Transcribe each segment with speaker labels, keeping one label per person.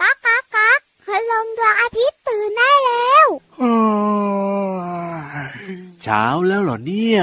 Speaker 1: ก๊ากก๊ากก๊ากคืลงดวงอาทิตย์ตื่นได้แล้ว
Speaker 2: เช้าแล้วเหรอเนี่ย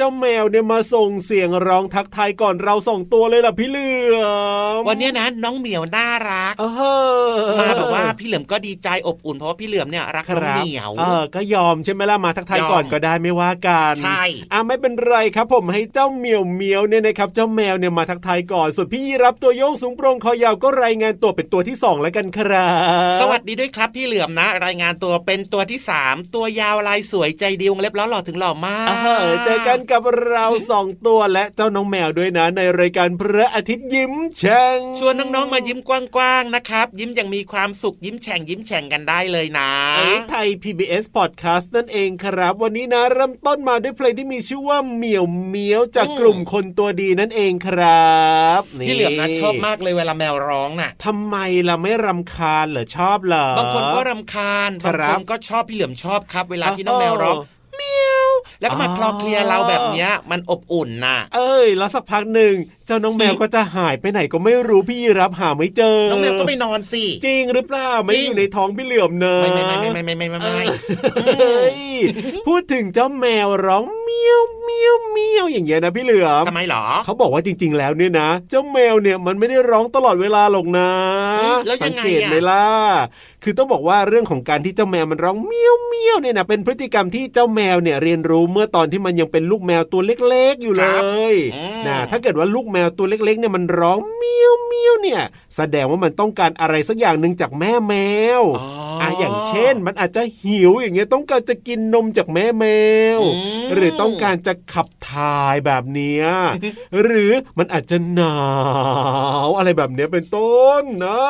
Speaker 3: เจ้าแมวเนี่ยมาส่งเสียงร้องทักทายก่อนเราส่งตัวเลยล่ะพี่เหลือ
Speaker 4: มวันนี้นะน้องเหมียวน่ารักมาแบบว่าพี่เหลือมก็ดีใจอบอุ่นเพราะว่าพี่เหลือมเนี่ยรักน้องเหมียว
Speaker 3: เออก็ยอมใช่ไหมล่ะมาทักทายก่อนก็ได้ไม่ว่ากัน
Speaker 4: ใช่
Speaker 3: อะไม่เป็นไรครับ ผมให้เจ้าเหมียวเหมียวเนี่ยนะครับเจ้าแมวเนี่ยมาทักทายก่อนส่วนพี่รับตัวโยงสูงโปร่งคอยาวก็รายงานตัวเป็นตัวที่สองแล้วกันครับ
Speaker 4: สวัสดีด้วยครับพี่เหลือมนะ รายงานตัวเป็นตัวที่สามตัวยาวลายสวยใจดีวงเล็บแล้วหล่อถึงหล่อมาก
Speaker 3: เจอกันกับเราสองตัวและเจ้าน้องแมวด้วยนะ ในรายการพระอาทิตย์ยิ้มแฉ่ง
Speaker 4: ชวนน้องๆมายิ้มกว้างๆนะครับ ยิ้มอย่างมีความสุขยิ้มแฉ่งยิ้มแฉ่งกันได้เลยนะ
Speaker 3: ไทย PBS Podcast นั่นเองครับ วันนี้นะเริ่มต้นมาด้วยเพลงที่มีชื่อว่าเหมียวเมียวจากกลุ่มคนตัวดีนั่นเองครับ
Speaker 4: พี่เหลือมนะชอบมากเลยเวลาแมวร้องน่ะ
Speaker 3: ทำไมเราไม่รำคาญเหรอชอบเหร
Speaker 4: อบางคนก็รำคาญบางคนก็ชอบพี่เหลือมชอบครับ เวลาที่น้องแมวร้องเมียว แล้วก็มาคลอเคลียเราแบบเนี้ยมันอบอุ่นน่ะ
Speaker 3: เอ้ยแล้วสักพักหนึ่ง เจ้าน้องแมวก็จะหายไปไหนก็ไม่รู้พี่รับหาไม่เจอ
Speaker 4: น้องแมวก็ไปนอนสิ
Speaker 3: จริงหรือเปล่าไม่อยู่ในท้องพี่เหลือมเนอะ
Speaker 4: ไม่ไม่ไม่ไม่ไม่ไม่ไม่
Speaker 3: พูดถึงเจ้าแมวร้องเมียวเมียวเมียวอย่างเงี้ยนะพี่เหลือม
Speaker 4: ทำไมหรอ
Speaker 3: เขาบอกว่าจริง ๆ แล้วเนี่ยนะ เจ้าแมวเนี่ยมันไม่ได้ร้องตลอดเวลาหรอกนะ
Speaker 4: แล้
Speaker 3: วยังไงไหมล่ะคือต้องบอกว่าเรื่องของการที่เจ้าแมวมันร้องเมียวเมียวเนี่ยนะเป็นพฤติกรรมที่เจ้าแมวเนี่ยเรียนรู้เมื่อตอนที่มันยังเป็นลูกแมวตัวเล็กๆอยู่เลยนะถ้าเกิดว่าลูกวตัวเล็กๆเนี่ยมันร้องเมียวเมียวเนี่ยแสดงว่ามันต้องการอะไรสักอย่างหนึ่งจากแม่แมวอ่าอย่างเช่น มันอาจจะหิวอย่างเงี้ยต้องการจะกินนมจากแม่แมว หรือต้องการจะขับถ่ายแบบเนี้ยหรือมันอาจจะหนาวอะไรแบบเนี้ยเป็นต้นนะ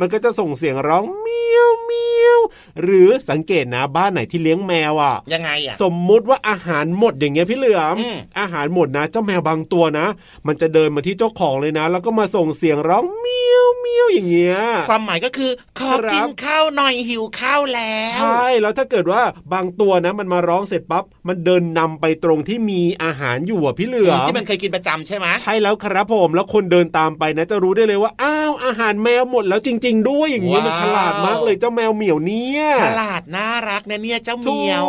Speaker 3: มันก็จะส่งเสียงร้องเมียวเมียวหรือสังเกตนะบ้านไหนที่เลี้ยงแมวอะ
Speaker 4: ยังไงอะ
Speaker 3: สมมุติว่าอาหารหมดอย่างเงี้ยพี่เหลือมอาหารหมดนะ เจ้าแมวบางตัวนะ มันจะเดินมาที่เจ้าของเลยนะ แล้วก็มาส่งเสียงร้องเมียวเมียวอย่างเงี้ย
Speaker 4: ความหมายก็คือขอกินข้าวหน่อยหิวข้าวแล้วใช่
Speaker 3: แล้วถ้าเกิดว่าบางตัวนะ มันมาร้องเสร็จปั๊บมันเดินนำไปตรงที่มีอาหารอยู่อะพี่เหลือ
Speaker 4: ที่มันเคยกินประจำใช่ไหม
Speaker 3: ใช่แล้วครับผมแล้วคนเดินตามไปนะ จะรู้ได้เลยว่าอ้าวอาหารแมวหมดแล้วจริง ๆ ด้วยอย่างเงี้ยมันฉลาดมากเลยเจ้าแมวเหมียวเนี่ย
Speaker 4: ฉลาดน่ารักนะเนี่ยเจ้าเหมียว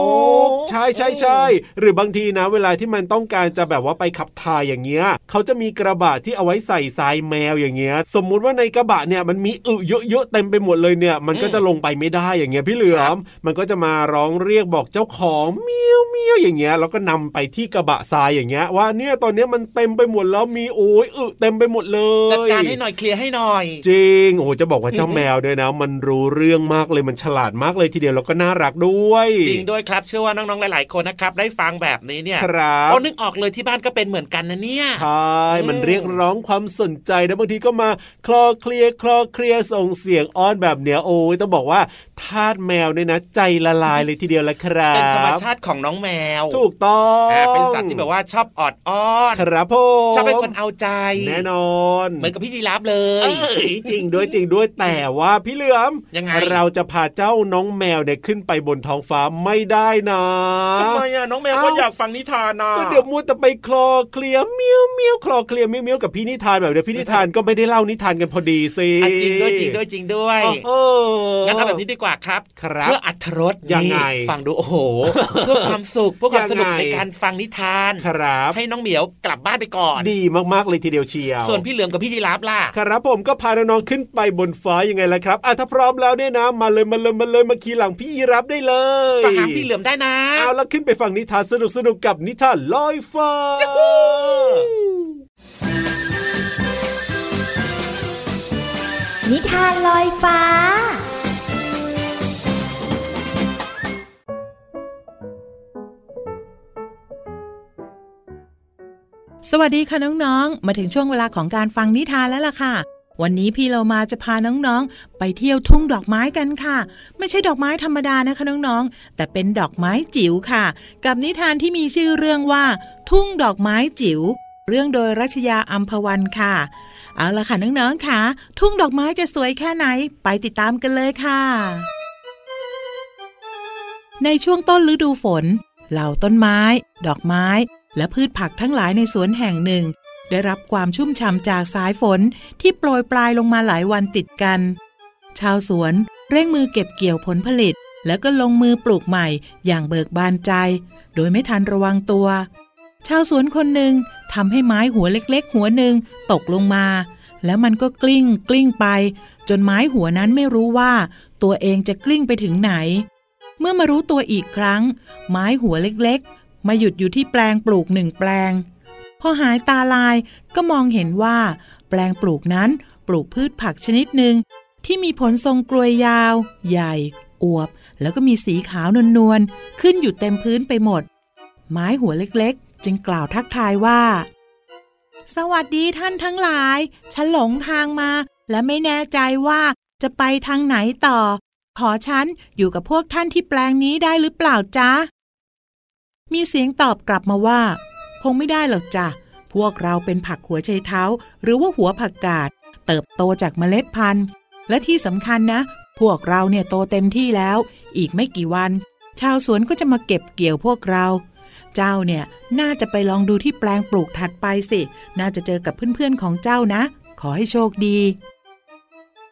Speaker 3: ใช่ใช่ใช่หรือบางทีนะ เวลาที่มันต้องการจะแบบว่าไปขับถ่ายอย่างเงี้ยเขาจะมีกระบะที่เอาไว้ใส่ทรายแมวอย่างเงี้ย สมมุติว่าในกระบะเนี่ยมันมีอึเยอะๆเต็มไปหมดเลยเนี่ย มันก็จะลงไปไม่ได้อย่างเงี้ยพี่เหลือมมันก็จะมาร้องเรียกบอกเจ้าของเมียวเมียวอย่างเงี้ยแล้วก็นำไปที่กระบะทรายอย่างเงี้ยว่าเนี่ยตอนนี้มันเต็มไปหมดแล้วมีโอ้ยอึเต็มไปหมดเลย
Speaker 4: จัดการให้หน่อยเคลียร์ให้หน่อย
Speaker 3: จริงโอ้จะบอกว่าเจ้าแมวด้วยนะ มันรู้เรื่องมากเลยมันฉลาดมากเลยทีเดียวแล้วก็น่ารักด้วย
Speaker 4: จริงด้วยครับเชื่อว่าน้องๆหลาย ๆ คนนะครับ ได้ฟังแบบนี้เนี่ย
Speaker 3: ครับโอ้
Speaker 4: นึกออกเลยที่บ้านก็เป็นเหมือนกันนะเนี่ย
Speaker 3: ใช่มันเรียกร้องความสนใจนะบางทีก็มาคลอเคลียคลอเคลียส่งเสียงอ้อนแบบเนี้ยโอ้ยต้องบอกว่าทาสแมวเนี่ยนะ ใจละลายเลยทีเดียวละครับ
Speaker 4: เป็นธรรมชาติของน้องแมว
Speaker 3: ถูกต้อง
Speaker 4: เป็นสัตว์ที่แบบว่าชอบออดอ้อน
Speaker 3: ครับผ
Speaker 4: มชอบเป็นคนเอาใจ
Speaker 3: แน่นอน
Speaker 4: เหมือนกับพี่ยีราฟเลย
Speaker 3: จริงด้วยจริงด้วยแต่ว่าพี่เหลือม
Speaker 4: ยังไง
Speaker 3: เราจะพาเจ้าน้องแมวเนี่ยขึ้นไปบนท้องฟ้าไม่ได้นะ
Speaker 4: ทำไมอะน้องแมวก็อยากฟังนิทานนะ
Speaker 3: ก็เดี๋ยวมัวแต่ไปคลอเคลียเมียวเมียวคลอลอเคลียร์เมี้ยวกับพี่นิทานแบบเดี๋ยวพี่นิทานก็ไม่ได้เล่านิทานกันพอดีสิ
Speaker 4: จริงด้วยจริงด้วยจริงด้วยงั้นเอาแบบนี้ดีกว่าครับเพื่ออัธรส
Speaker 3: ยังไง
Speaker 4: ฟังดูโอ้โหเพื่อความสุขเพื่อความสนุกในการฟังนิทาน
Speaker 3: ครับ
Speaker 4: ให้น้องเหมียวกลับบ้านไปก่อน
Speaker 3: ดีมากๆเลยทีเดียวเชียว
Speaker 4: ส่วนพี่เหลือมกับพี่ยีราฟล่ะ
Speaker 3: ครับผมก็พาน้องๆขึ้นไปบนฟ้ายังไงล่ะครับอะถ้าพร้อมแล้วเนี่ยนะมาเลยมาเลยมาเลยมาขี่หลังพี่ยีราฟได้เลย
Speaker 4: หางพี่เหลือมได้นะ
Speaker 3: เอาแล้วขึ้นไปฟังนิทานสนุกสนุกกับนิทานลอยฟ้า
Speaker 5: นิทานลอยฟ้า
Speaker 6: สวัสดีค่ะน้องๆ มาถึงช่วงเวลาของการฟังนิทานแล้วล่ะค่ะ วันนี้พี่เรามาจะพาน้องๆ ไปเที่ยวทุ่งดอกไม้กันค่ะ ไม่ใช่ดอกไม้ธรรมดานะคะน้องๆ แต่เป็นดอกไม้จิ๋วค่ะ กับนิทานที่มีชื่อเรื่องว่า ทุ่งดอกไม้จิ๋ว เรื่องโดยรัชยาอัมพวันค่ะ เอาละค่ะน้องๆค่ะ ทุ่งดอกไม้จะสวยแค่ไหน ไปติดตามกันเลยค่ะ ในช่วงต้นฤดูฝน เหล่าต้นไม้ ดอกไม้ และพืชผักทั้งหลายในสวนแห่งหนึ่ง ได้รับความชุ่มฉ่ำจากสายฝนที่โปรยปลายลงมาหลายวันติดกัน ชาวสวนเร่งมือเก็บเกี่ยวผลผลิต แล้วก็ลงมือปลูกใหม่อย่างเบิกบานใจ โดยไม่ทันระวังตัว ชาวสวนคนหนึ่ง ทำให้ไม้หัวเล็กๆ หัวหนึ่งตกลงมา แล้วมันก็กลิ้งกลิ้งไป จนไม้หัวนั้นไม่รู้ว่า ตัวเองจะกลิ้งไปถึงไหน เมื่อมารู้ตัวอีกครั้ง ไม้หัวเล็กๆ มาหยุดอยู่ที่แปลงปลูกหนึ่งแปลง พอหายตาลายก็มองเห็นว่า แปลงปลูกนั้นปลูกพืชผักชนิดหนึ่งที่มีผลทรงกลวยยาว ใหญ่ อวบ แล้วก็มีสีขาวนวลๆขึ้นอยู่เต็มพื้นไปหมด ไม้หัวเล็ก จึงกล่าวทักทายว่า สวัสดีท่านทั้งหลาย ฉันหลงทางมา และไม่แน่ใจว่าจะไปทางไหนต่อ ขอฉันอยู่กับพวกท่านที่แปลงนี้ได้หรือเปล่าจ๊ะ มีเสียงตอบกลับมาว่า คงไม่ได้หรอกจ้ะ พวกเราเป็นผักหัวใจเท้า หรือว่าหัวผักกาด เติบโตจากเมล็ดพันธุ์ และที่สำคัญนะ พวกเราเนี่ยโตเต็มที่แล้ว อีกไม่กี่วัน ชาวสวนก็จะมาเก็บเกี่ยวพวกเรา เจ้าเนี่ยน่าจะไปลองดูที่แปลงปลูกถัดไปสิ น่าจะเจอกับเพื่อนๆของเจ้านะ ขอให้โชคดี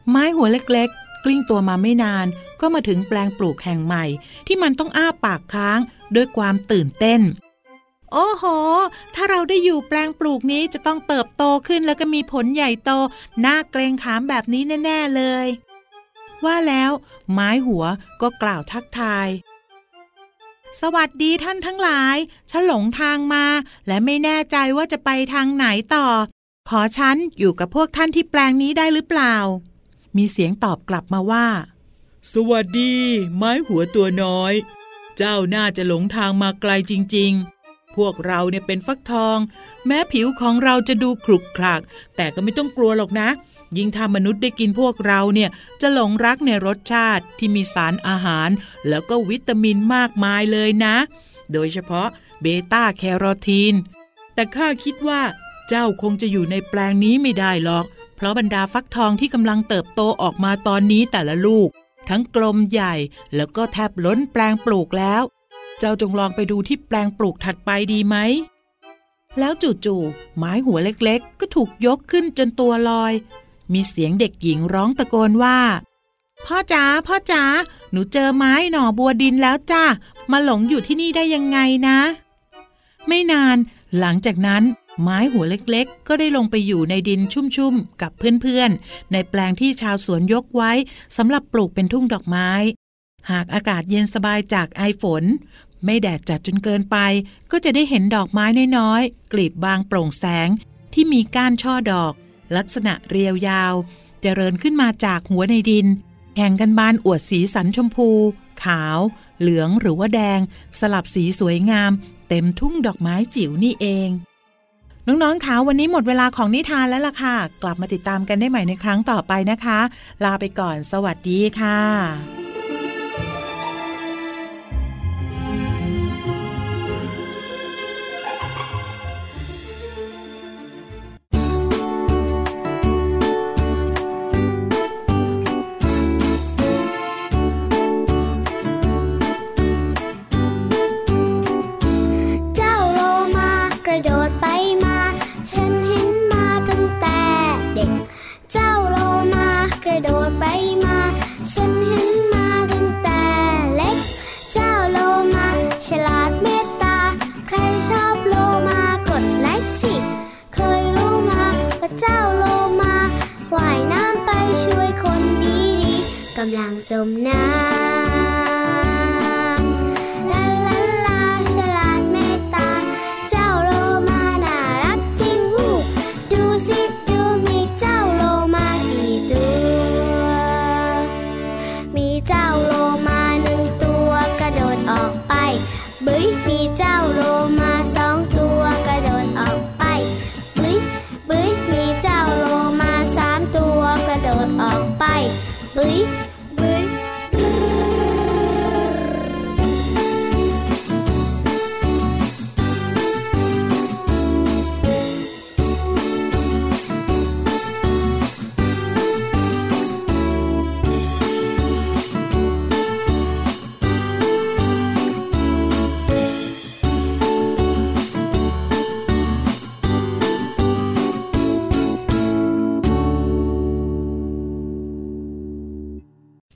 Speaker 6: ไม้หัวเล็กๆ กลิ้งตัวมาไม่นาน ก็มาถึงแปลงปลูกแห่งใหม่ ที่มันต้องอ้าปากค้างด้วยความตื่นเต้น โอ้โห ถ้าเราได้อยู่แปลงปลูกนี้จะต้องเติบโตขึ้นแล้วก็มีผลใหญ่โต น่าเกรงขามแบบนี้แน่ ๆเลย ว่าแล้ว ไม้หัวก็กล่าวทักทาย สวัสดีท่านทั้งหลาย ฉันหลงทางมา และไม่แน่ใจว่าจะไปทางไหนต่อ ขอฉันอยู่กับพวกท่านที่แปลงนี้ได้หรือเปล่า มีเสียงตอบกลับมาว่า สวัสดี ไม้หัวตัวน้อย เจ้าน่าจะหลงทางมาไกลจริง ๆ พวกเราเนี่ยเป็นฟักทอง แม้ผิวของเราจะดูครุกคลักแต่ก็ไม่ต้องกลัวหรอกนะ ยิ่งถ้ามนุษย์ได้กินพวกเราเนี่ยจะหลงรักในรสชาติที่มีสารอาหาร แล้วก็วิตามินมากมายเลยนะ โดยเฉพาะเบต้าแคโรทีน แต่ข้าคิดว่าเจ้าคงจะอยู่ในแปลงนี้ไม่ได้หรอก เพราะบรรดาฟักทองที่กำลังเติบโตออกมาตอนนี้แต่ละลูก ทั้งกลมใหญ่แล้วก็แทบล้นแปลงปลูกแล้ว เจ้าจงลองไปดูที่แปลงปลูกถัดไปดีไหมแล้วจู่ๆไม้หัวเล็กๆ ก็ถูกยกขึ้นจนตัวลอย มีเสียงเด็กหญิงร้องตะโกนว่า พ่อจ๋าพ่อจ๋าหนูเจอไม้หน่อบัวดินแล้วจ้ามาหลงอยู่ที่นี่ได้ยังไงนะ ไม่นาน หลังจากนั้น ไม้หัวเล็กๆ ก็ได้ลงไปอยู่ในดินชุ่มๆ กับเพื่อนๆ ในแปลงที่ชาวสวนยกไว้สำหรับปลูกเป็นทุ่งดอกไม้ หากอากาศเย็นสบายจากไอฝน ไม่แดดจัดจนเกินไป ก็จะได้เห็นดอกไม้น้อยๆ กลีบบางโปร่งแสงที่มีก้านช่อดอก ลักษณะเรียวยาวเจริญขึ้นมาจากหัวในดิน แข่งกันบานอวดสีสันชมพู ขาว เหลืองหรือว่าแดง สลับสีสวยงาม เต็มทุ่งดอกไม้จิ๋วนี่เอง น้องๆคะวันนี้หมดเวลาของนิทานแล้วล่ะค่ะ กลับมาติดตามกันได้ใหม่ในครั้งต่อไปนะคะ ลาไปก่อนสวัสดีค่ะ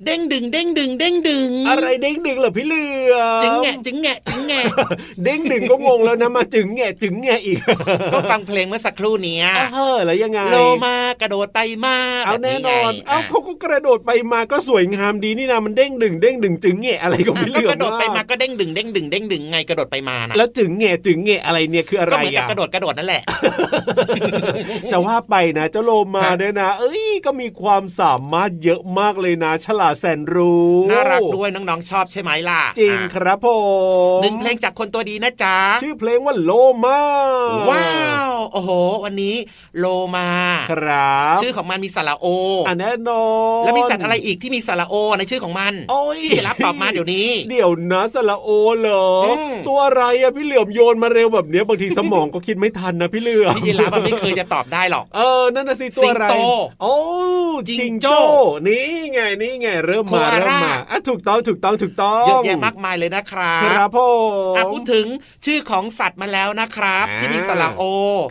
Speaker 4: เด้งดึงเด้งดึงเด้งดึง
Speaker 3: อะไรเด้งดึงเหรอพี่เหลือม
Speaker 4: จึงแงะจึงแงะจึงแงะ
Speaker 3: เด้งดึงก็งงแล้วนะมาจึงแง่จึงแง่อีก
Speaker 4: ก็ฟังเพลงเมื่อสักครู่เนี้ย
Speaker 3: เออแล้วยังไง
Speaker 4: โลมากระโดดไปมา
Speaker 3: เอา
Speaker 4: บบ
Speaker 3: แน่นอน
Speaker 4: ไง
Speaker 3: เอาะเขาก็กระโดดไปมาก็สวยงามดีนี่นะมันเด้งดึงเด้งดึงจึงแง่อะไรก็ไม่เห
Speaker 4: ก็
Speaker 3: ลือม
Speaker 4: กระโดดไปมาก็เด้งดึงเด้งดึงเด้งดึงไงกระโดดไปมานะ
Speaker 3: แล้วจึงแง่จึงแง่อะไรเนี่ยคืออะไร
Speaker 4: ก็เหมือนกับ
Speaker 3: อะ
Speaker 4: กระโดดกระโดดนั่นแหละ
Speaker 3: จะว่าไปนะเจ้าโลมาเนี่ยนะ เอ้ยก็มีความสามารถเยอะมากเลยนะ ฉลาดแสนรู้
Speaker 4: น่ารักด้วยน้องๆชอบใช่ไหมล่ะ
Speaker 3: จริง
Speaker 4: อะ
Speaker 3: ครับผม
Speaker 4: หนึ่งเพลงจากคนตัวดีนะจ๊ะ
Speaker 3: ชื่อเพลงว่าโลมา
Speaker 4: ว้าวโอ้โห วันนี้โลมา
Speaker 3: ครับ
Speaker 4: ชื่อของมันมีสระโอ
Speaker 3: อะแน่นอน
Speaker 4: แล้วมีสัตว์อะไรอีกที่มีสระโอในชื่อของมัน
Speaker 3: โอ้ย
Speaker 4: พี่รับตอบมาเดี๋ยวนี้
Speaker 3: เดี๋ยวนะสละโอเหรออ
Speaker 4: ม
Speaker 3: ตัวอะไรอะพี่เหลือมโยนมาเร็วแบบเนี้ยบางทีสมองก็คิดไม่ทันนะพี่เหลือม
Speaker 4: พี่ยีรับอะไม่เคยจะตอบได้หรอก
Speaker 3: เออนั่นน่ะสิตัวอะไร
Speaker 4: สิงโต
Speaker 3: โอ้
Speaker 4: จิ
Speaker 3: จิ
Speaker 4: ง
Speaker 3: ง
Speaker 4: โจ้
Speaker 3: โจ้นี่ไงนี่ไงเริ่มมา
Speaker 4: โคอาล่า
Speaker 3: เริ่มมาอะถูกต้องถูกต้องถูกต้อง
Speaker 4: เยอะแยะมากมายเลยนะครับ
Speaker 3: ครับผม
Speaker 4: อะพูดถึงชื่อของสัตว์มาแล้วนะครับ
Speaker 3: อ่า
Speaker 4: ที่มีสระโอ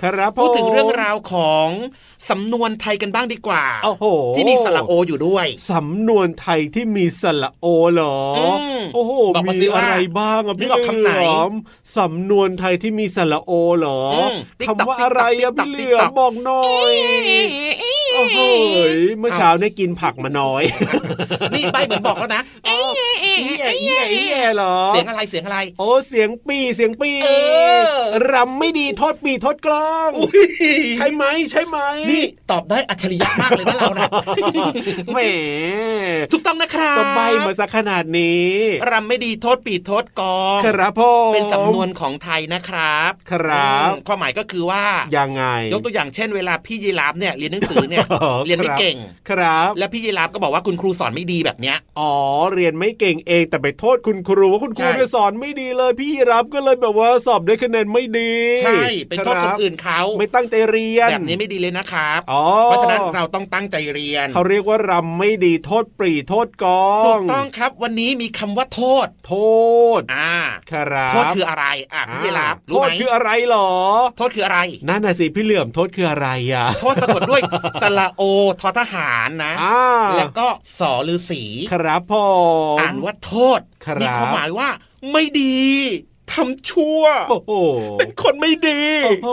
Speaker 3: ครับผม
Speaker 4: พูดถึงเรื่องราวของสำนวนไทยกันบ้างดีกว่า
Speaker 3: โอ้โห
Speaker 4: ที่มีสระโออยู่ด้วย
Speaker 3: สำนวนไทยที่มีสระโอเหรออ
Speaker 4: ม
Speaker 3: โอ้โห
Speaker 4: บอกมา
Speaker 3: มี
Speaker 4: สิว่า
Speaker 3: อะไรบ้างอะพี่
Speaker 4: นึกออกคำไหน
Speaker 3: เหลือมสำนวนไทยที่มีสระโอเหรออ
Speaker 4: ม
Speaker 3: คำว่าอะไรอะ
Speaker 4: ติ๊กต๊อก
Speaker 3: พี่เหลือม
Speaker 4: ติ๊กต๊อก
Speaker 3: บอกหน่อยโอ้โหเมื่อเช้าเนี่ยกินผักมาน้อย
Speaker 4: นี่ใบเหมือนบอกแล้วนะ
Speaker 3: เอียเอียเอียเอียเหรอ
Speaker 4: เสียงอะไรเสียงอะไร
Speaker 3: โอ้เสียงปีเสียงปี
Speaker 4: เออ
Speaker 3: รำไม่ดีโทษปีโทษกล้องใช่ไหมใช่ไหม
Speaker 4: นี่ตอบได้อัจฉริยะมากเลยนะเรานะ
Speaker 3: แหม
Speaker 4: ถูกต้องนะครับ
Speaker 3: ก็ใบมาสักขนาดนี้
Speaker 4: รำไม่ดีโทษปีโทษกอง
Speaker 3: ครับพ่อ
Speaker 4: เป็นสำนวนของไทยนะครับ
Speaker 3: ครับ
Speaker 4: อืมความหมายก็คือว่า
Speaker 3: ยังไง
Speaker 4: ยกตัวอย่างเช่นเวลาพี่ยีราฟเนี่ยเรียนหนังสือเนี่ย
Speaker 3: อ๋อ
Speaker 4: เรียนไม่
Speaker 3: ครับ
Speaker 4: เก่ง
Speaker 3: ครับ
Speaker 4: แล้วพี่ยีราฟก็บอกว่าคุณครูสอนไม่ดีแบบเนี้ย
Speaker 3: อ๋อเรียนไม่เก่งเองแต่ไปโทษคุณครูว่าคุณครู
Speaker 4: ใช่
Speaker 3: เนี่ยสอนไม่ดีเลย พี่รับก็เลยแบบว่าสอบได้คะแนนไม่ดี
Speaker 4: ใช่เป็นโทษคนอื่นเขา
Speaker 3: ไม่ตั้งใจเรียน
Speaker 4: แบบนี้ไม่ดีเลยนะครับ
Speaker 3: อ๋อ
Speaker 4: เพราะฉะนั้นเราต้องตั้งใจเรียน
Speaker 3: เขาเรียกว่ารำไม่ดีโทษปรีโทษกอง
Speaker 4: ถูกต้องครับวันนี้มีคำว่าโทษ
Speaker 3: โทษ
Speaker 4: อ่า
Speaker 3: ครับ
Speaker 4: โทษคืออะไรอะพี่ยีราฟ
Speaker 3: โท
Speaker 4: รู้ไห
Speaker 3: ษ
Speaker 4: ม
Speaker 3: คืออะไรหรอ
Speaker 4: โทษคืออะไร
Speaker 3: นั่นน่ะสิพี่เหลื่อมโทษคืออะไรอะ
Speaker 4: โทษสะกดด้วยสระโอทอทหารนะ
Speaker 3: อ่า
Speaker 4: แล้วก็สอฤาษี
Speaker 3: ครับผม
Speaker 4: อ่านว่าโทษ
Speaker 3: ครับ
Speaker 4: มีความหมายว่าไม่ดีทำชั่ว
Speaker 3: โอ้โห
Speaker 4: เป็นคนไม่ดี
Speaker 3: โอ้โห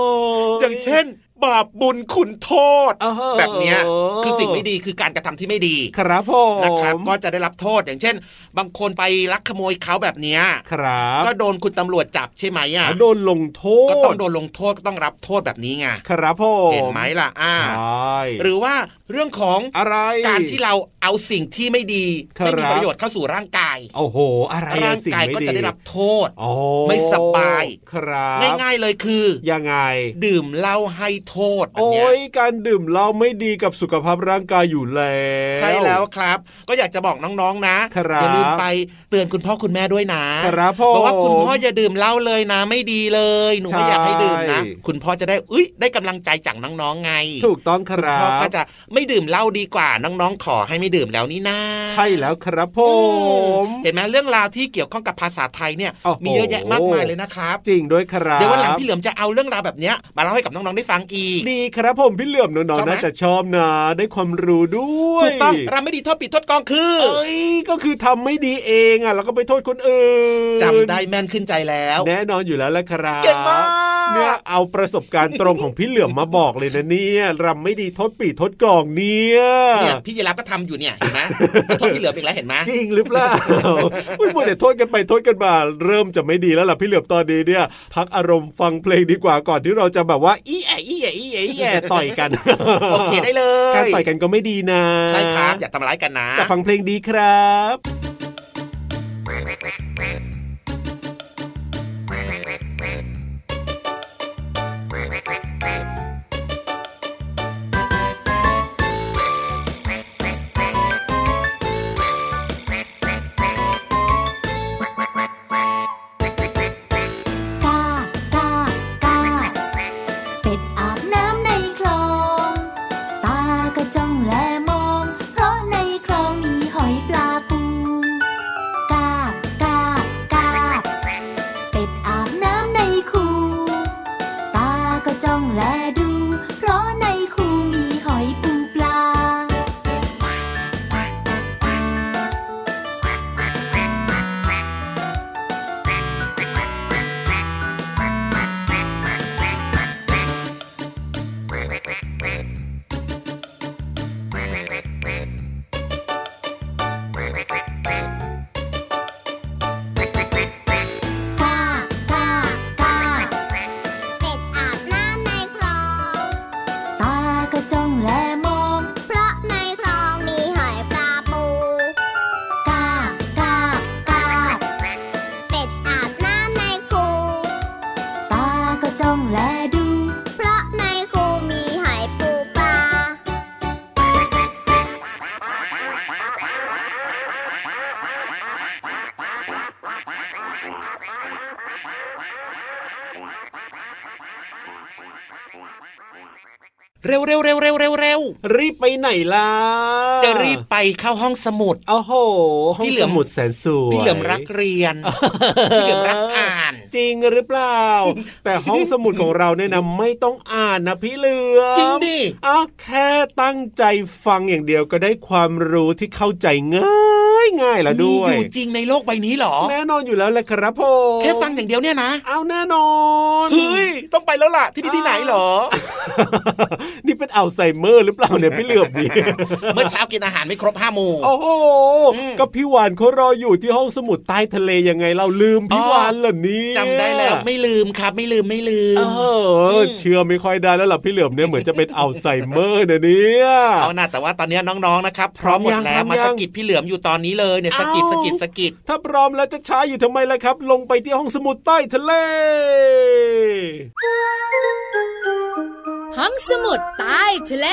Speaker 4: อย่างเช่น บาปบุญคุณโทษ
Speaker 3: เออ
Speaker 4: แบบเนี้ยคือสิ่งไม่ดีคือการกระทำที่ไม่ดี
Speaker 3: ครับผม
Speaker 4: นะครับก็จะได้รับโทษอย่างเช่น บางคนไปลักขโมยเขาแบบเนี้ย
Speaker 3: ครับ
Speaker 4: ก็โดนคุณตำรวจจับใช่ไหมอะ
Speaker 3: โดนลงโทษ
Speaker 4: ก็ต้องโดนลงโทษก็ต้องรับโทษแบบนี้ไง
Speaker 3: ครับผม
Speaker 4: เห็นไหมล่ะอ่า
Speaker 3: ใช่
Speaker 4: หรือว่าเรื่องของ
Speaker 3: อะไร
Speaker 4: การที่เราเอาสิ่งที่ไม่ดี
Speaker 3: ครับ
Speaker 4: ไม่มีประโยชน์เข้าสู่ร่างกาย
Speaker 3: โอ้โห อะไรอะ
Speaker 4: ร่าง
Speaker 3: สิ่ง
Speaker 4: กาย
Speaker 3: ไม่
Speaker 4: ก็
Speaker 3: ดี
Speaker 4: จะได้รับโทษ
Speaker 3: โอ้
Speaker 4: ไม่สบาย
Speaker 3: ครับ
Speaker 4: ง่ายๆเลยคือ
Speaker 3: ยังไง
Speaker 4: ดื่มเหล้าให้โทษแบบ
Speaker 3: โอ้
Speaker 4: เนี้ย
Speaker 3: ยการดื่มเหล้าไม่ดีกับสุขภาพร่างกายอยู่แล้ว
Speaker 4: ใช่แล้วครับ ก็อยากจะบอกน้องๆนะครับอย่าลืมไปเตือนคุณพ่อคุณแม่ด้วยนะครับ
Speaker 3: ผม
Speaker 4: บอกว่าคุณพ่ออย่าดื่มเหล้าเลยนะ ไม่ดีเลยหนูไม่อยากให้ดื่มนะ
Speaker 3: ใช่
Speaker 4: คุณพ่อจะได้อุ้ยได้กำลังใจจากน้องๆไง
Speaker 3: ถูกต้องค
Speaker 4: คุณ
Speaker 3: รั
Speaker 4: พ่อบก็จะไม่ดื่มเหล้าดีกว่าน้องๆขอให้ไม่ดื่มแล้วนี่นะ
Speaker 3: ใช่แล้วครับผ
Speaker 4: อื
Speaker 3: ม
Speaker 4: เห็นไหมเรื่องราวที่เกี่ยวข้องกับภาษาไทยเนี่ย
Speaker 3: โอ้โห
Speaker 4: มีเยอะแยะมากมายเลยนะครับ
Speaker 3: จริงด้วยครับ
Speaker 4: เดี๋ยววันหลังพี่เหลือมจะเอาเรื่องราวแบบเนี้ยมาเล่าให้กับน้องๆได้ฟังอีก
Speaker 3: ดีครับผมพี่เหลื่อมน้อง
Speaker 4: ชอบ
Speaker 3: ๆ
Speaker 4: ไหม
Speaker 3: น่าจะชอบนะได้ความรู้ด้วย
Speaker 4: ถูกต้องเราไม่ดีโทษปิดโทษกองคือ
Speaker 3: เอ้ยก็คือทำไม่ดีเองอะแล้วก็ไปโทษคนอื่น
Speaker 4: จำได้แม่นขึ้นใจแล้ว
Speaker 3: แน่นอนอยู่แล้วละครับ
Speaker 4: เก่งมาก
Speaker 3: เนี่ยเอาประสบการณ์ตรงของพี่เหลือมมาบอกเลยนะเนี่ยรำไม่ดีโทษปีโทษกล่องเนี่ย
Speaker 4: เนี่ยพี่ยีรับก็ทำอยู่เนี่ยเห็นไหมโทษพี่เหลือมอีกแล้วเห็นไหม
Speaker 3: จริงหรือเปล่าอุ้ยมัวแต่โทษกันไปโทษกันมาเริ่มจะไม่ดีแล้วล่ะพี่เหลือมตอนนี้เนี่ย พักอารมณ์ฟังเพลงดีกว่าก่อนที่เราจะแบบว่าอีแออีแออีแออีแอต่อยกัน
Speaker 4: โอเคได้เลย
Speaker 3: การต่อยกันก็ไม่ดีนะ
Speaker 4: ใช่ครับ อย่าทำร้ายกันนะ
Speaker 3: แต่ฟังเพลงดีครับ
Speaker 1: เร็
Speaker 4: วเร็วเร็วเร็วเร็วเร็ว
Speaker 3: รีบไปไหนล่ะ
Speaker 4: จะรีบไปเข้าห้องสมุด
Speaker 3: โอ้โหห้อง
Speaker 4: พี่เหลื
Speaker 3: ส
Speaker 4: อม
Speaker 3: มุดแสนสวย
Speaker 4: พี่เหลือมรักเรียนพี่เหลือมรักอ่าน
Speaker 3: จริงหรือเปล่า แต่ห้องสมุดของเราเนี่ยนะไม่ต้องอ่านนะพี่เหลือม
Speaker 4: จริงดิ
Speaker 3: อ้าวแค่ตั้งใจฟังอย่างเดียวก็ได้ความรู้ที่เข้าใจง่าย ง่ายแล้วด้วย
Speaker 4: มีอยู่จริงในโลกใบนี้เหรอ
Speaker 3: แน่นอนอยู่แล้วแหละครับผม
Speaker 4: แค่ฟังอย่างเดียวเนี่ยนะ
Speaker 3: เอาแน่นอน
Speaker 4: เฮ้ยต้องไปแล้วล่ะที่นี่ที่ไหนเหรอ
Speaker 3: นี่เป็นอัลไซเมอร์หรือเปล่าเนี่ยพี่เหลือมนี่
Speaker 4: เมื่อเช้ากินอาหารไม่ครบห้าหมู่
Speaker 3: โอ้โห
Speaker 4: อืม
Speaker 3: ก็พี่วานเขารออยู่ที่ห้องสมุดใต้ทะเลยังไงเราลืมพี่
Speaker 4: อ๋อ
Speaker 3: วานเหรอเนี่ย
Speaker 4: จำได้แล้วไม่ลืมครับ ไม่ลืมไม่ลื
Speaker 3: เอ
Speaker 4: ม
Speaker 3: อเชื่อไม่ค่อยได้แล้วล่ะพี่เหลือมเนี่ยเหมือนจะเป็นอัลไซเมอร์นะเนี่ย
Speaker 4: เอานะแต่ว่าตอนนี้น้องๆนะครับ พร้อมหมดแล้
Speaker 3: พร้
Speaker 4: ว
Speaker 3: อมยัง
Speaker 4: มาสะกิดพี่เหลือมอยู่ตอนนี้เลยเนี่ยสะกิด
Speaker 3: เอ้า
Speaker 4: สะกิดสะกิด
Speaker 3: ถ้าพร้อมแล้วจะช้าอยู่ทำไมล่ะครับ ลงไปที่ห้องสมุดใต้ทะเล
Speaker 5: ห้องสมุดใต้ทะเล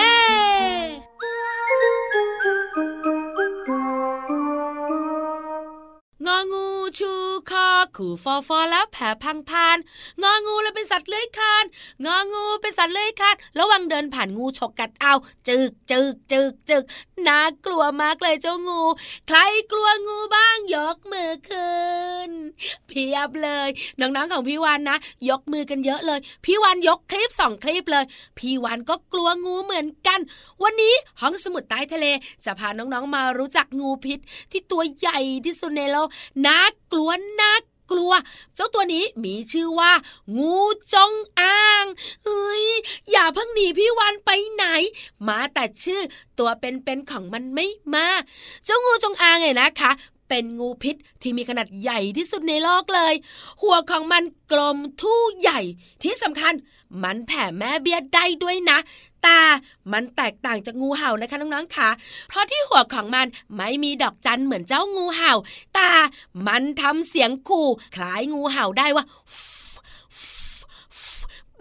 Speaker 5: ขู่ฟอฟอแล้วแผ่พังพานงองูแล้วเป็นสัตว์เลื้อยคลานงองูเป็นสัตว์เลื้อยคลานระวังเดินผ่านงูฉกกัดเอาจึกจึกจึกจึกน่ากลัวมากเลยเจ้างู ใครกลัวงูบ้างยกมือขึ้น เพียบเลยน้องๆของพี่วันนะ ยกมือกันเยอะเลย พี่วันยกคลิปสองคลิปเลย พี่วันก็กลัวงูเหมือนกัน วันนี้ห้องสมุดใต้ทะเล จะพาน้องๆมารู้จักงูพิษ ที่ตัวใหญ่ที่สุดในโลกน่ากลัวน่าก กลัว เจ้าตัวนี้มีชื่อว่า งูจงอางเฮ้ยอย่าเพิ่งหนีพี่วันไปไหน มาแต่ชื่อตัวเป็นๆของมันไม่มา เจ้างูจงอางไงนะคะเป็นงูพิษที่มีขนาดใหญ่ที่สุดในโลกเลย หัวของมันกลมทู่ใหญ่ที่สำคัญ มันแผ่แม่เบี้ยได้ด้วยนะ แต่มันแตกต่างจากงูเห่านะคะน้องๆค่ะเพราะที่หัวของมันไม่มีดอกจันเหมือนเจ้างูเห่าแต่มันทำเสียงขู่คล้ายงูเห่าได้ว่า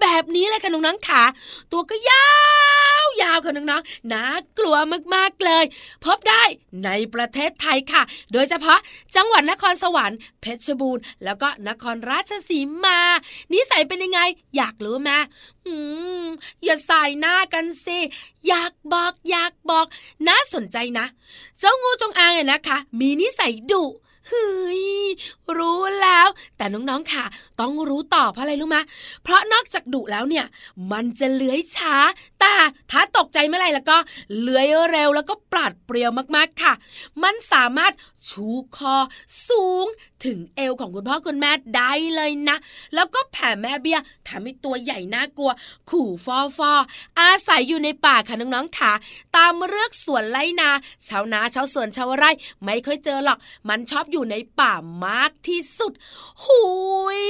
Speaker 5: แบบนี้เลยค่ะน้องๆค่ะ ตัวก็ยาวยาวค่ะน้องๆน่ากลัวมากๆเลย พบได้ในประเทศไทยค่ะ โดยเฉพาะจังหวัดนครสวรรค์เพชรบูรณ์แล้วก็นครราชสีมา นิสัยเป็นยังไง อยากรู้ไหมอืมอย่าสายหน้ากันสิอยากบอกอยากบอก น่าสนใจนะ เจ้างูจงอางเนี่ยนะคะ มีนิสัยดุ เฮ้ยรู้แล้ว แต่น้องๆค่ะ ต้องรู้ต่อเพราะอะไรรู้ไหมเพราะนอกจากดุแล้วเนี่ย มันจะเลื้อยช้า แต่ถ้าตกใจเมื่อไหร่แล้วก็เลื้อยเร็วแล้วก็ปราดเปรียวมากๆค่ะ มันสามารถชูคอสูงถึงเอวของคุณพ่อคุณแม่ได้เลยนะ แล้วก็แผ่แม่เบี้ยแถมมีตัวใหญ่น่ากลัว ขู่ฟอฟออาศัยอยู่ในป่าค่ะน้องๆค่ะ ตามเรือกสวนไล่นาชาวนาชาวสวนชาวไร่ ไม่ค่อยเจอหรอก มันชอบอยูู่่ในป่ามากที่สุด หุย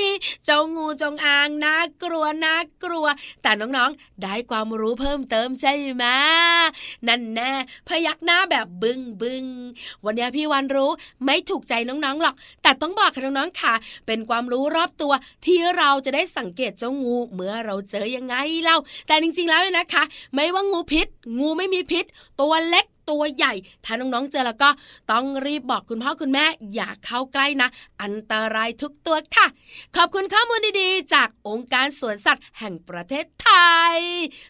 Speaker 5: เจ้างูจงอางน่ากลัวน่ากลัว แต่น้องๆ ได้ความรู้เพิ่มเติมใช่ไหมนั่นแน่พยักหน้าแบบบึ้งบึ้งวันนี้พี่วันรู้ไม่ถูกใจน้องๆหรอก แต่ต้องบอกค่ะน้องๆค่ะ เป็นความรู้รอบตัวที่เราจะได้สังเกตเจ้างูเมื่อเราเจอยังไงเล่า แต่จริงๆแล้วนะคะ ไม่ว่างูพิษ งูไม่มีพิษ ตัวเล็ก ตัวใหญ่ ถ้าน้องๆเจอแล้วก็ต้องรีบบอกคุณพ่อคุณแม่ อย่าเข้าใกล้นะ อันตรายทุกตัวค่ะ ขอบคุณข้อมูลดีๆ จากองค์การสวนสัตว์แห่งประเทศไทย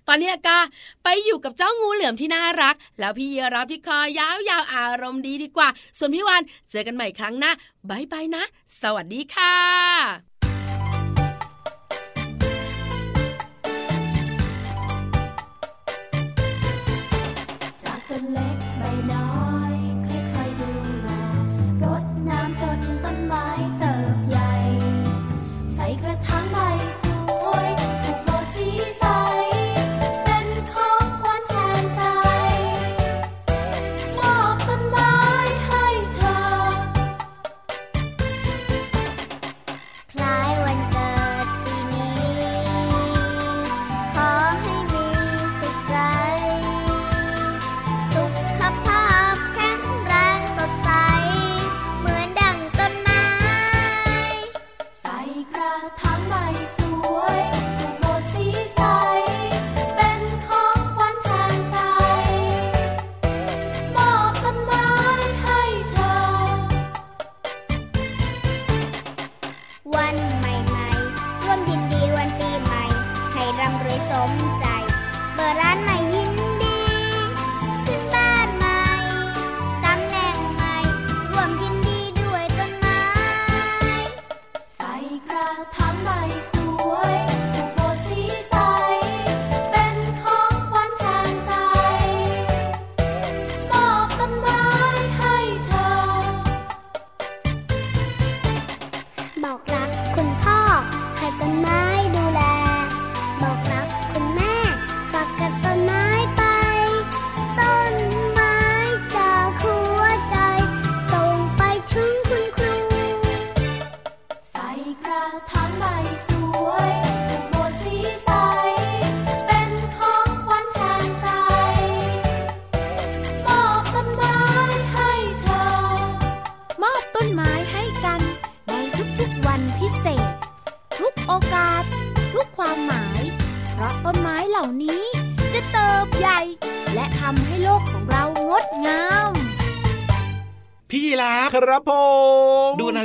Speaker 5: ตอนนี้ก็ไปอยู่กับเจ้างูเหลือมที่น่ารัก แล้วพี่เยรับที่คอยาวๆอารมณ์ดีดีกว่า ส่วนพี่วันเจอ
Speaker 1: กันใหม่ครั้งหน้าบายบายนะ สวัสดีค่ะ จ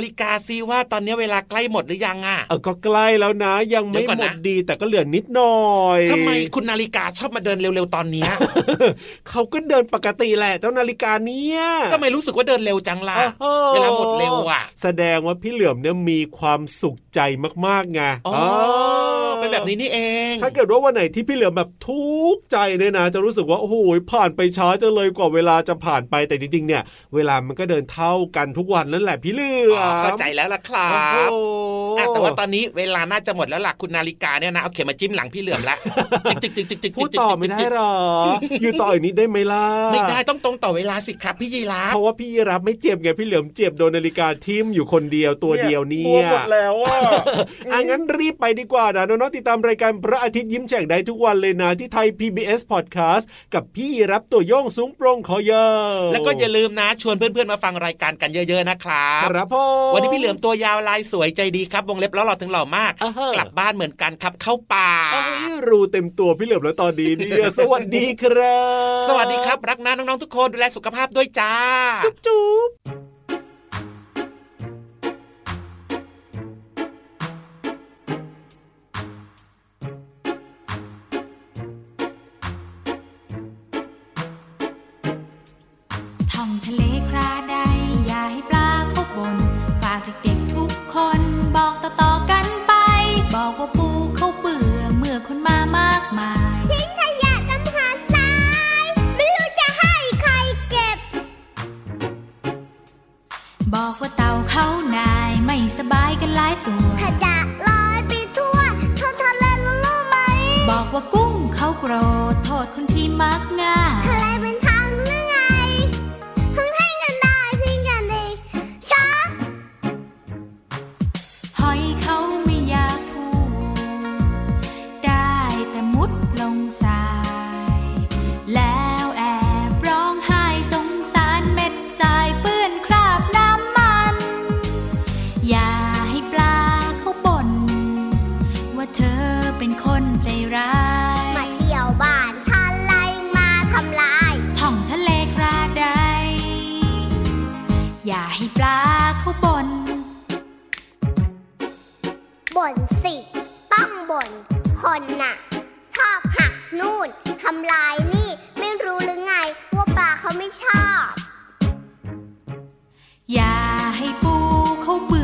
Speaker 4: ฬิกาซิว่าตอนนี้เวลาใกล้หมดหรือยังอะ
Speaker 3: เออก็ใกล้แล้วนะ ยังไม่
Speaker 4: เดี๋ยวก่อน
Speaker 3: หม
Speaker 4: นะ
Speaker 3: ดดี แต่ก็เหลือนิดหน่อย
Speaker 4: ทำไมคุณนาฬิกาชอบมาเดินเร็วๆตอนเนี้ย
Speaker 3: เขาก็เดินปกติแหละเจ้านาฬิกาเนี้ย
Speaker 4: ก็ไม่รู้สึกว่าเดินเร็วจังล่ะ
Speaker 3: โอ้โเว
Speaker 4: ลาหมดเร็วอะ
Speaker 3: แสดงว่าพี่เหลือมเนี่ยมีความสุขใจมากๆไง
Speaker 4: อ๋อเป็นแบบนี้นี่เอง
Speaker 3: ถ้าเกิดว่าวันไหนที่พี่เหลือมแบบทุกข์ใจเนี่ยนะ จะรู้สึกว่าโอ้โหผ่านไปช้าจังเลยกว่าเวลาจะผ่านไปแต่จริงๆเนี่ย เวลามันก็เดินเท่ากันทุกวันนั่นแหละพี่เหลือ
Speaker 4: อ๋อ
Speaker 3: ม
Speaker 4: เข้าใจแล้วล่ะครั
Speaker 3: โอ้
Speaker 4: บ
Speaker 3: โห
Speaker 4: อะแต่ว่าตอนนี้เวลาน่าจะหมดแล้วล่ะคุณนาฬิกาเนี่ยนะเอาเข็มมาจิ้มหลังพี่เหลือมละจิกจิกจิกจิกจิก
Speaker 3: พูดต่อไม่ได้หรอ อยู่ต่ออีกนิดได้ไหมล่ะ
Speaker 4: ไม่ได้ต้องตรงต่อเวลาสิครับพี่ยีราฟ
Speaker 3: เพราะว่าพี่รับไม่เจ็บไงพี่เหลือมเจ็บโดนนาฬิกาทิ่มอยู่คนเดียวตัวเดียวเนี่
Speaker 4: ตัวยหมดแล้วอะ
Speaker 3: อะงั้นรีบไปดีกว่านะน้องๆติดตามรายการพระอาทิตย์ยิ้มแฉ่งได้ทุกวันเลยนะที่ไทย PBS Podcast กับพี่รับตัวโยงสูงโปร่งคอยาว
Speaker 4: แล้วก็อย่าลืมนะชวนเพื่อนๆมาฟังรายการกันเยอะ ๆนะครับ
Speaker 3: ครับพ่อ
Speaker 4: วันนี้พี่เหลือมตัวยาวลายสวยใจดีครับวงเล็บแล้วหล่อถึงหล่อมาก
Speaker 3: อ่าฮะ
Speaker 4: กลับบ้านเหมือนกันครับเข้าป่า
Speaker 3: เอ้ยรูเต็มตัวพี่เหลือมแล้วตอนนี้เนี่ยสวัสดีครับ
Speaker 4: สวัสดีครับ รักนะน้องๆทุกคนดูแลสุขภาพด้วยจ้า
Speaker 3: จุ๊บ บ
Speaker 7: อกว่าเต่าเขานายไม่สบายกันหลายตัว
Speaker 2: ขยะลอยไปทั่วท้องทะเลรู้ไหม
Speaker 7: บอกว่ากุ้งเขาโกรธโทษคนที่มักง่าย
Speaker 2: อะไร
Speaker 7: เป็น คนน่ะ
Speaker 2: ชอบหักนู่นทำลายนี่ ไม่รู้หรือไงว่าปลาเขาไม่ชอบ
Speaker 7: อย่าให้ปูเขาเบื่อ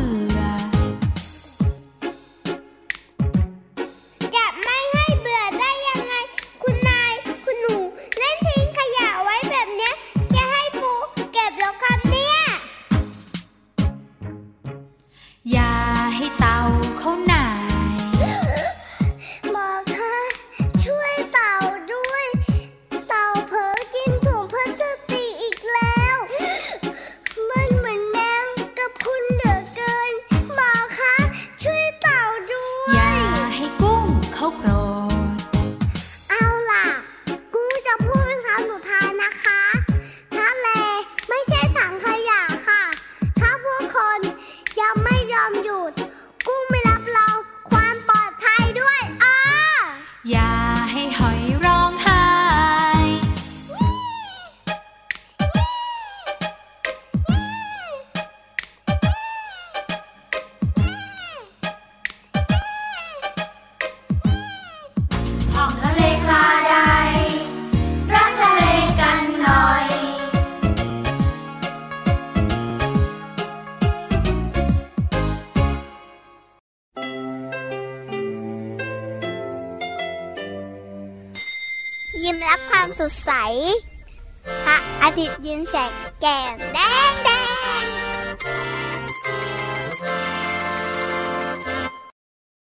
Speaker 2: Can